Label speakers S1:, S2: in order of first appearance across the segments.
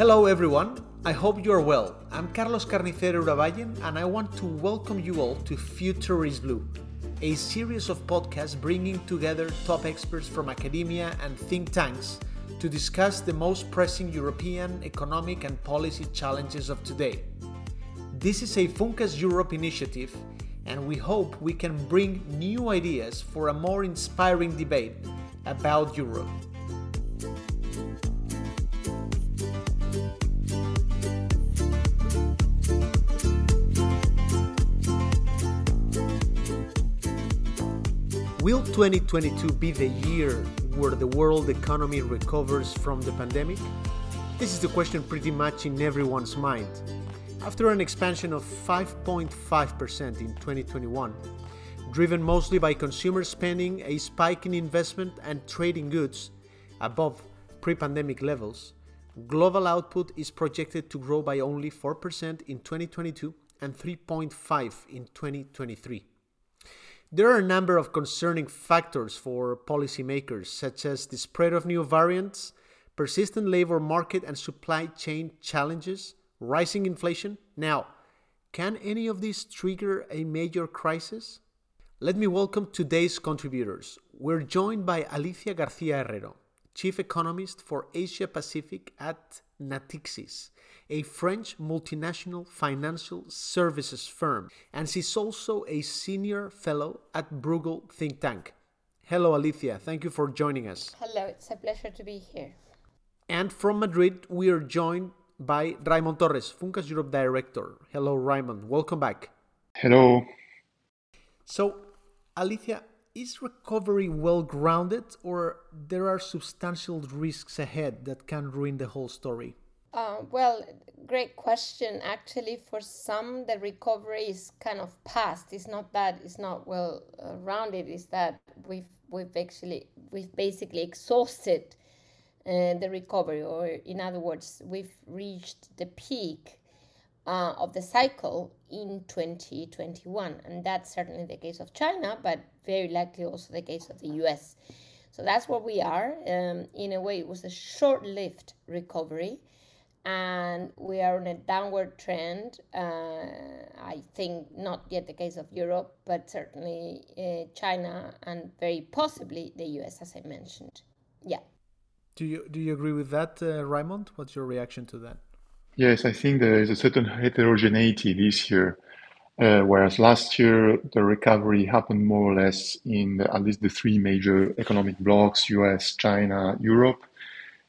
S1: Hello, everyone. I hope you are well. I'm Carlos Carnicero Urabayen, and I want to welcome you all to Future is Blue, a series of podcasts bringing together top experts from academia and think tanks to discuss the most pressing European economic and policy challenges of today. This is a Funcas Europe initiative, and we hope we can bring new ideas for a more inspiring debate about Europe. Will 2022 be the year where the world economy recovers from the pandemic? This is the question pretty much in everyone's mind. After an expansion of 5.5% in 2021, driven mostly by consumer spending, a spike in investment, and trading goods above pre pandemic levels, global output is projected to grow by only 4% in 2022 and 3.5% in 2023. There are a number of concerning factors for policymakers, such as the spread of new variants, persistent labor market and supply chain challenges, rising inflation. Now, can any of these trigger a major crisis? Let me welcome today's contributors. We're joined by Alicia Garcia Herrero, Chief Economist for Asia Pacific at Natixis, a French multinational financial services firm, and she's also a senior fellow at Bruegel Think Tank. Hello, Alicia. Thank you for joining us.
S2: Hello, it's a pleasure to be here.
S1: And from Madrid, we are joined by Raymond Torres, Funcas Europe Director. Hello, Raymond. Welcome back.
S3: Hello.
S1: So, Alicia, is recovery well grounded or there are substantial risks ahead that can ruin the whole story?
S2: Uh, well, great question. Actually, for some, the recovery is kind of past. It's not that it's not well uh, rounded. It's that we've we've actually we've basically exhausted uh, the recovery, or in other words, we've reached the peak uh, of the cycle in 2021. And that's certainly the case of China, but very likely also the case of the US. So that's where we are. Um, in a way, it was a short lived recovery. And we are on a downward trend. Uh, I think not yet the case of Europe, but certainly uh, China and very possibly the US, as I mentioned. Yeah.
S1: Do you do you agree with that, uh, Raimon? What's your reaction to that?
S3: Yes, I think there is a certain heterogeneity this year, uh, whereas last year the recovery happened more or less in the, at least the three major economic blocks US, China, Europe,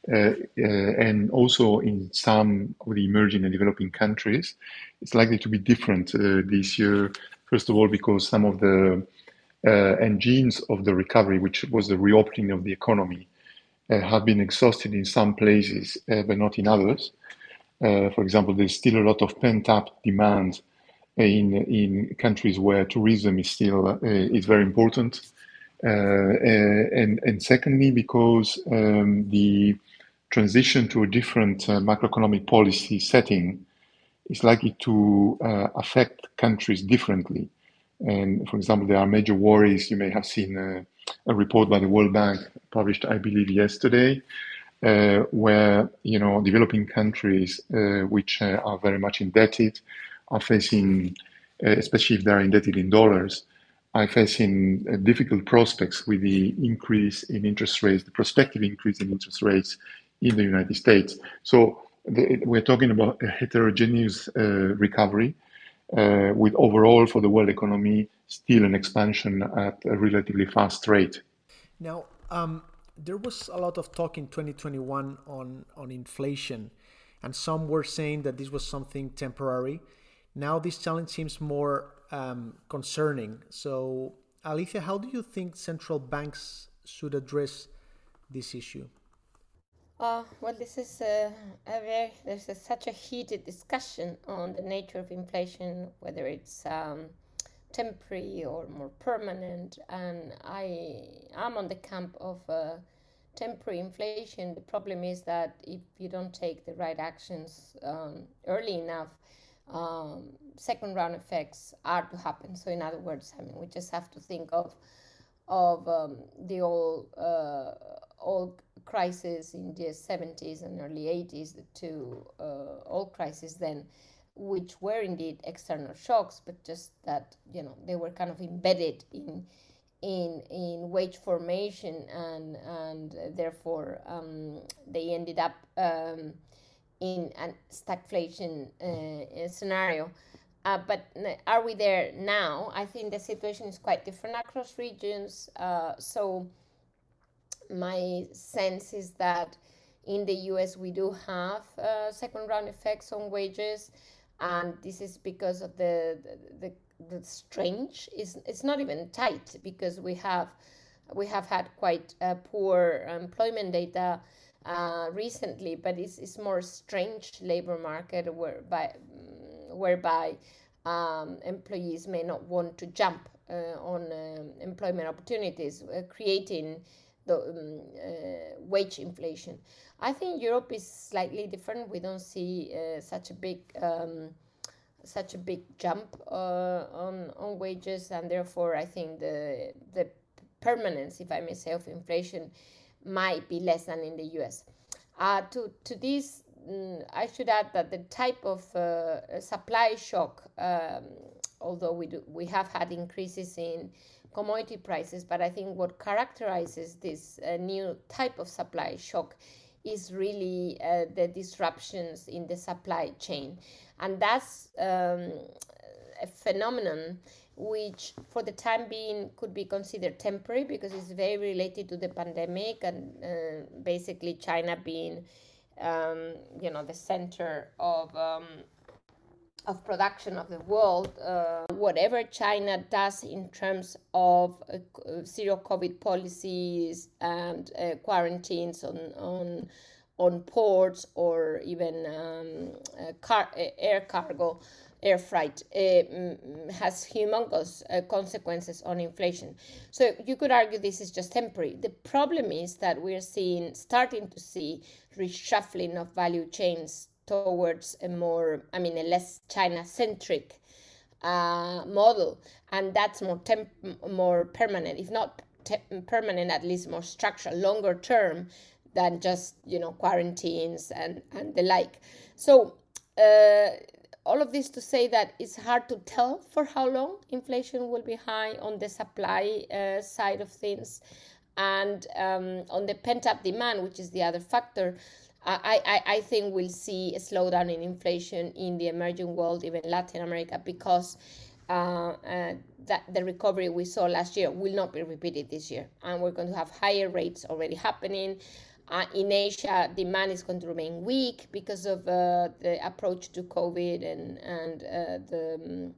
S3: and also in some of the emerging and developing countries. It's likely to be different uh, this year, first of all, because some of the uh, engines of the recovery, which was the reopening of the economy, uh, have been exhausted in some places, but not in others. Uh, for example, there's still a lot of pent-up demand in in countries where tourism is still uh, is very important, uh, and and secondly because um, the transition to a different macroeconomic policy setting is likely to affect countries differently. And for example, there are major worries. You may have seen a, a report by the World Bank published, I believe, yesterday, uh, where you know developing countries uh, which uh, are very much indebted are facing, especially if they are indebted in dollars, are facing difficult prospects with the increase in interest rates, the prospective increase in interest rates in the United States. So the, we're talking about a heterogeneous recovery. Uh, with overall for the world economy still an expansion at a relatively fast rate.
S1: Now, um, there was a lot of talk in 2021 on on inflation, and some were saying that this was something temporary. Now this challenge seems more um, concerning. So, Alicia, how do you think central banks should address this issue?
S2: Uh, well, this is a, a very there's a, such a heated discussion on the nature of inflation, whether it's um, temporary or more permanent. And I am on the camp of uh, temporary inflation. The problem is that if you don't take the right actions um, early enough, um, second round effects are to happen. So in other words, I mean, we just have to think of of um, the old uh, old crisis in the 70s and early 80s, the two uh, oil crises then, which were indeed external shocks, but just that you know they were kind of embedded in in in wage formation and and therefore um, they ended up um, in a stagflation uh, scenario. Uh, but are we there now? I think the situation is quite different across regions. Uh, so my sense is that in the US we do have uh, second round effects on wages, and this is because of the the, the the strange is it's not even tight because we have we have had quite uh, poor employment data uh, recently, but it's, it's more strange labor market whereby whereby um, employees may not want to jump uh, on um, employment opportunities, uh, creating the um, uh, wage inflation. I think Europe is slightly different. We don't see uh, such a big um, such a big jump uh, on on wages, and therefore I think the the permanence, if I may say, of inflation might be less than in the U.S. Uh, to to this, mm, I should add that the type of uh, supply shock, um, although we do we have had increases in commodity prices, but I think what characterizes this uh, new type of supply shock is really uh, the disruptions in the supply chain. And that's um, a phenomenon which, for the time being, could be considered temporary because it's very related to the pandemic and uh, basically China being, um, you know, the center of um, of production of the world, uh, whatever China does in terms of uh, zero COVID policies and uh, quarantines on, on, on ports or even um, uh, car, uh, air cargo, air freight, uh, has humongous consequences on inflation. So you could argue this is just temporary. The problem is that we're seeing, starting to see reshuffling of value chains towards a more, I mean, a less China centric uh, model, and that's more temp- more permanent, if not te- permanent, at least more structural, longer term than just you know quarantines and and the like. So. Uh, all of this to say that it's hard to tell for how long inflation will be high on the supply uh, side of things and um, on the pent up demand, which is the other factor. I, I, I think we'll see a slowdown in inflation in the emerging world, even Latin America, because uh, uh, that the recovery we saw last year will not be repeated this year, and we're going to have higher rates already happening. Uh, in Asia, demand is going to remain weak because of uh, the approach to COVID and and uh, the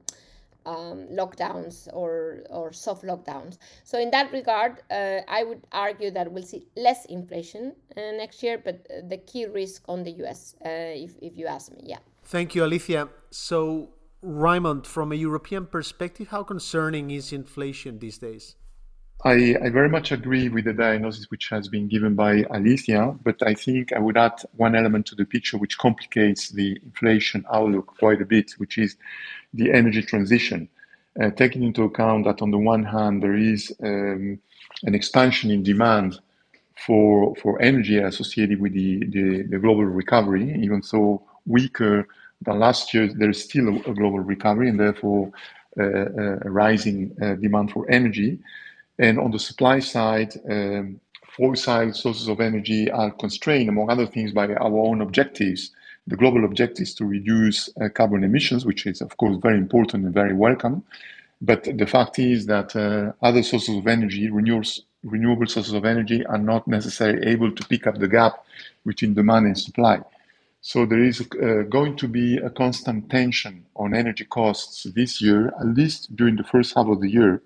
S2: um, lockdowns or, or soft lockdowns. So in that regard, uh, I would argue that we'll see less inflation uh, next year, but uh, the key risk on the US, uh, if, if you ask me, yeah.
S1: Thank you, Alicia. So, Raymond, from a European perspective, how concerning is inflation these days?
S3: I, I, very much agree with the diagnosis which has been given by Alicia, but I think I would add one element to the picture which complicates the inflation outlook quite a bit, which is the energy transition. Uh, taking into account that on the one hand there is um, an expansion in demand for for energy associated with the, the, the, global recovery, even though weaker than last year, there is still a, a global recovery and therefore uh, uh a rising uh, demand for energy. And on the supply side, um, fossil sources of energy are constrained, among other things, by our own objectives. The global objectives to reduce uh, carbon emissions, which is, of course, very important and very welcome. But the fact is that uh, other sources of energy, renewables, renewable sources of energy, are not necessarily able to pick up the gap between demand and supply. So there is uh, going to be a constant tension on energy costs this year, at least during the first half of the year,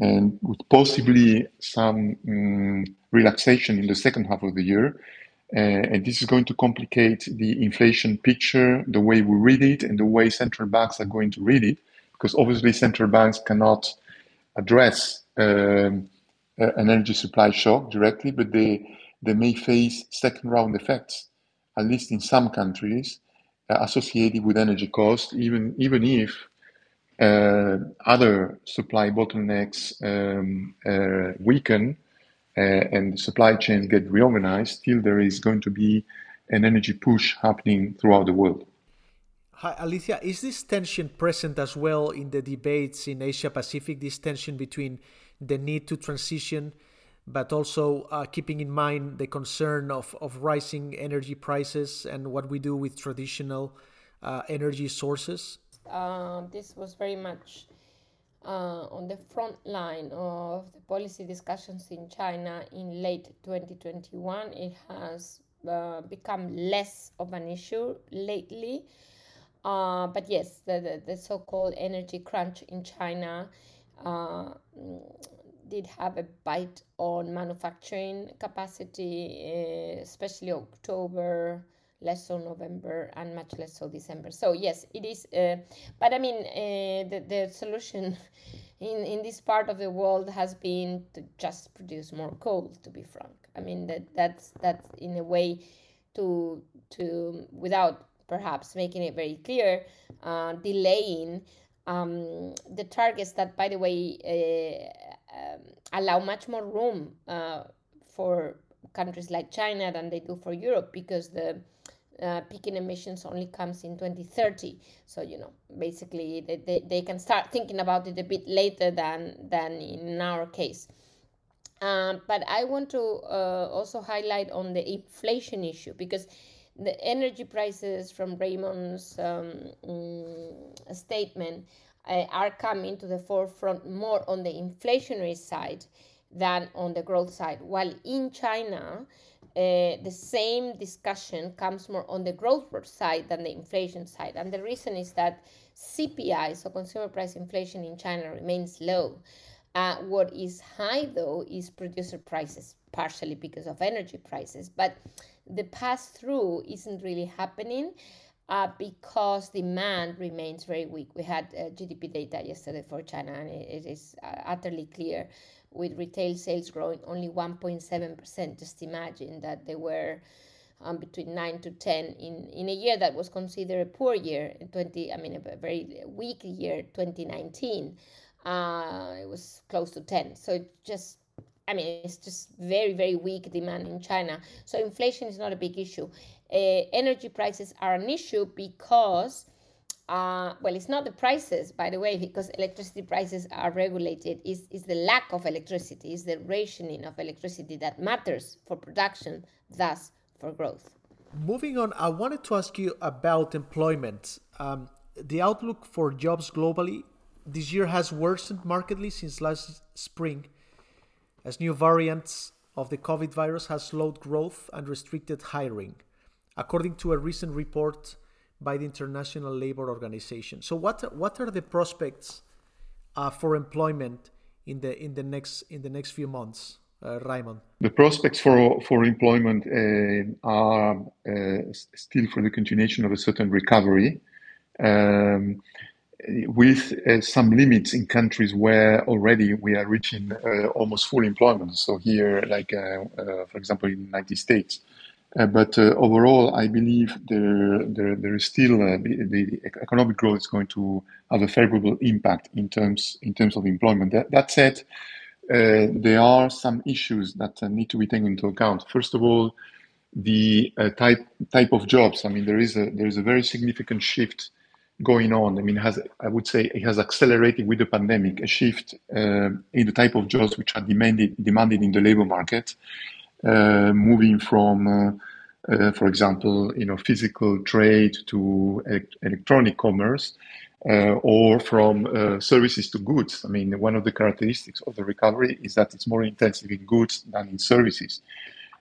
S3: and with possibly some um, relaxation in the second half of the year. Uh, and this is going to complicate the inflation picture, the way we read it, and the way central banks are going to read it, because obviously central banks cannot address um, an energy supply shock directly, but they, they may face second round effects, at least in some countries, uh, associated with energy costs, even, even if other supply bottlenecks um, uh, weaken, and the supply chains get reorganized, still there is going to be an energy push happening throughout the world.
S1: Hi, Alicia. Is this tension present as well in the debates in Asia Pacific? This tension between the need to transition, but also uh, keeping in mind the concern of, of rising energy prices and what we do with traditional uh, energy sources?
S2: Uh, this was very much uh, on the front line of the policy discussions in China in late 2021. It has uh, become less of an issue lately. Uh, but yes, the, the, the so called energy crunch in China uh, did have a bite on manufacturing capacity, uh, especially October, less so November, and much less so December. So, yes, it is. Uh, but I mean, uh, the, the solution in, in this part of the world has been to just produce more coal, to be frank. I mean, that that's, that's in a way to, to without perhaps making it very clear, uh, delaying um, the targets that, by the way, uh, um, allow much more room uh, for countries like China than they do for Europe because the uh, peaking emissions only comes in 2030 so you know basically they, they, they can start thinking about it a bit later than than in our case um, but i want to uh, also highlight on the inflation issue because the energy prices from Raymond's um, mm, statement uh, are coming to the forefront more on the inflationary side than on the growth side. While in China, uh, the same discussion comes more on the growth side than the inflation side. And the reason is that CPI, so consumer price inflation in China, remains low. Uh, what is high, though, is producer prices, partially because of energy prices. But the pass through isn't really happening uh, because demand remains very weak. We had uh, GDP data yesterday for China, and it, it is uh, utterly clear with retail sales growing only 1.7%. Just imagine that they were um, between 9 to 10 in, in a year that was considered a poor year, 20, I mean, a very weak year, 2019. Uh, it was close to 10. So it just I mean, it's just very, very weak demand in China. So inflation is not a big issue. Uh, energy prices are an issue because, uh, well, it's not the prices, by the way, because electricity prices are regulated. Is is the lack of electricity, is the rationing of electricity that matters for production, thus for growth.
S1: Moving on, I wanted to ask you about employment. Um, the outlook for jobs globally this year has worsened markedly since last spring as new variants of the COVID virus has slowed growth and restricted hiring, according to a recent report by the International Labour Organization. So, what what are the prospects uh, for employment in the in the next in the next few months, uh, Raymond?
S3: The prospects for for employment uh, are uh, still for the continuation of a certain recovery. Um, with uh, some limits in countries where already we are reaching uh, almost full employment. So here, like for example, in the United States. Uh, but uh, overall, I believe there, there, there is still the, the, economic growth is going to have a favorable impact in terms in terms of employment. That, that said, there are some issues that need to be taken into account. First of all, the type type of jobs. I mean, there is a there is a very significant shift going on. I mean, has I would say it has accelerated with the pandemic a shift uh, in the type of jobs which are demanded demanded in the labor market, uh, moving from, uh, uh for example, you know, physical trade to electronic commerce. Uh, or from uh, services to goods. I mean, one of the characteristics of the recovery is that it's more intensive in goods than in services,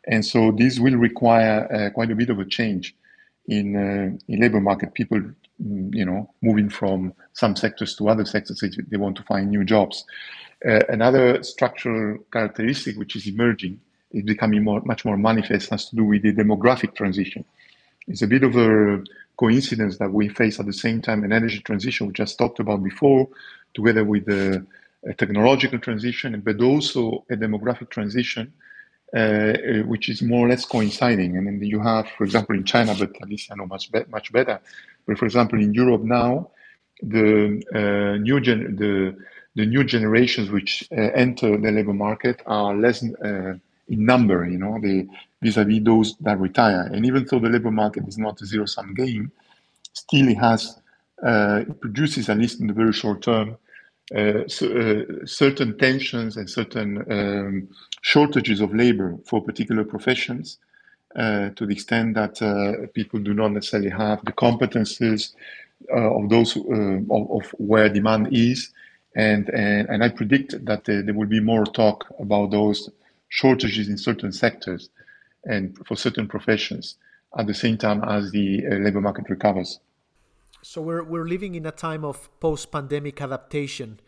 S3: and so this will require quite a bit of a change in in labor market. People Mm, you know, moving from some sectors to other sectors they want to find new jobs. Uh, another structural characteristic which is emerging, is becoming more, much more manifest, has to do with the demographic transition. It's a bit of a coincidence that we face at the same time an energy transition, we just talked about before, together with the technological transition, but also a demographic transition uh, which is more or less coinciding. And then you have, for example, in China, but at least I know much be- much better. But for example, in Europe now, the uh, new gen- the the new generations which uh, enter the labor market are less uh, in number, you know, the, vis-a-vis those that retire. And even though the labor market is not a zero-sum game, still it has, uh, it produces, at least in the very short term, uh, so, uh, certain tensions and certain um, shortages of labor for particular professions uh, to the extent that uh, people do not necessarily have the competences uh, of those of, of, where demand is. And, and, and I predict that there, there will be more talk about those shortages in certain sectors and for certain professions at the same time as the uh, labor market recovers.
S1: So we're we're living in a time of post-pandemic adaptation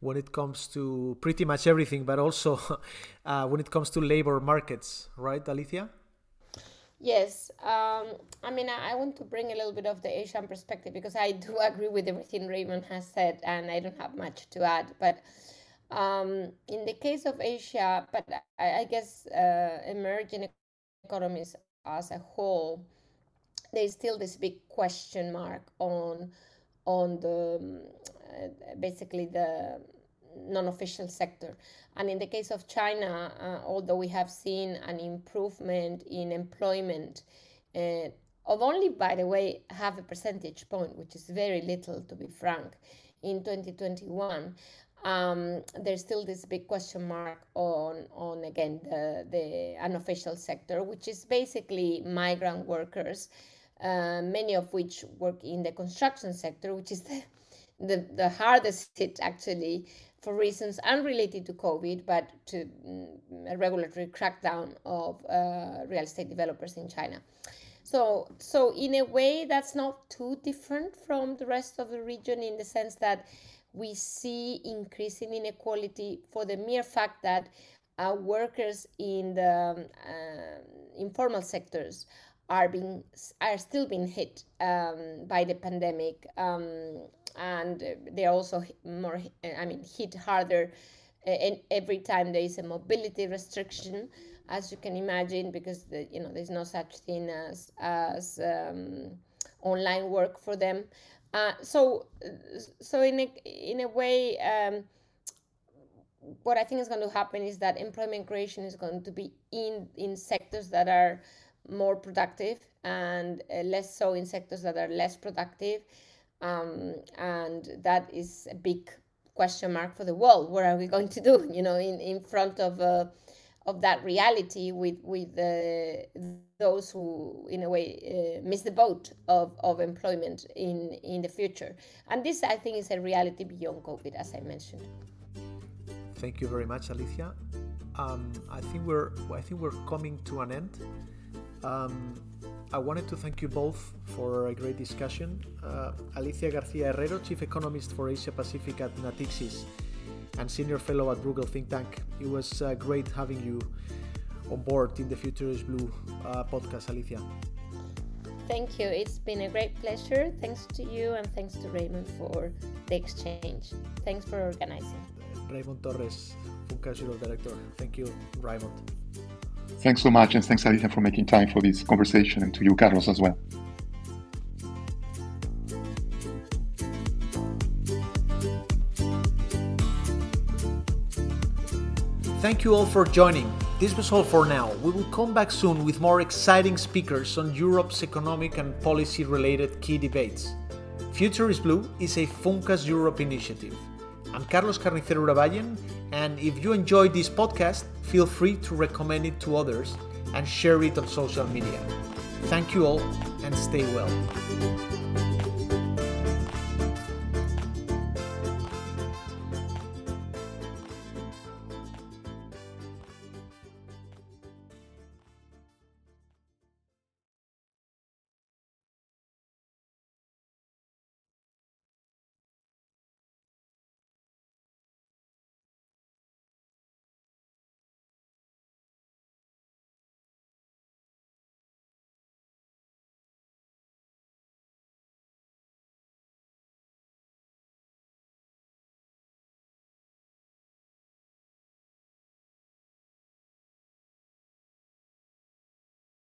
S1: when it comes to pretty much everything, but also uh, when it comes to labor markets, right, Alicia?
S2: Yes, um, I mean, I, I want to bring a little bit of the Asian perspective because I do agree with everything Raymond has said, and I don't have much to add. But um, in the case of Asia, but I, I guess uh, emerging economies as a whole, there's still this big question mark on on the um, uh, basically the non-official sector. And in the case of China, uh, although we have seen an improvement in employment uh, of only, by the way, half a percentage point, which is very little to be frank, in 2021, um, there's still this big question mark on on again the the unofficial sector, which is basically migrant workers, uh, many of which work in the construction sector, which is the the, the hardest hit actually for reasons unrelated to COVID, but to mm, a regulatory crackdown of uh, real estate developers in China. So, so in a way, that's not too different from the rest of the region in the sense that we see increasing inequality for the mere fact that uh, workers in the uh, informal sectors are being are still being hit um, by the pandemic, um, and they're also more. I mean, hit harder. And every time there is a mobility restriction, as you can imagine, because the, you know there's no such thing as as um, online work for them. Uh, so, so in a in a way, um, what I think is going to happen is that employment creation is going to be in in sectors that are more productive and uh, less so in sectors that are less productive, um, and that is a big question mark for the world. What are we going to do? You know, in in front of uh, of that reality with with uh, those who in a way uh, miss the boat of, of employment in in the future. And this i think is a reality beyond covid as i mentioned.
S1: Thank you very much alicia. Um, i think we're i think we're coming to an end. Um, I wanted to thank you both for a great discussion. Uh, Alicia Garcia Herrero, Chief Economist for Asia Pacific at Natixis, and senior fellow at Bruegel Think Tank. It was uh, great having you on board in the Future is Blue uh, podcast, Alicia.
S2: Thank you. It's been a great pleasure. Thanks to you and thanks to Raymond for the exchange. Thanks for organizing.
S1: Raymond Torres, Funcas Europe Director. Thank you, Raymond.
S3: Thanks so much, and thanks, Alicia, for making time for this conversation, and to you, Carlos, as well.
S1: Thank you all for joining. This was all for now. We will come back soon with more exciting speakers on Europe's economic and policy related key debates. Future is Blue is a Funcas Europe initiative. I'm Carlos Carnicero Urabayen, and if you enjoyed this podcast, feel free to recommend it to others and share it on social media. Thank you all and stay well.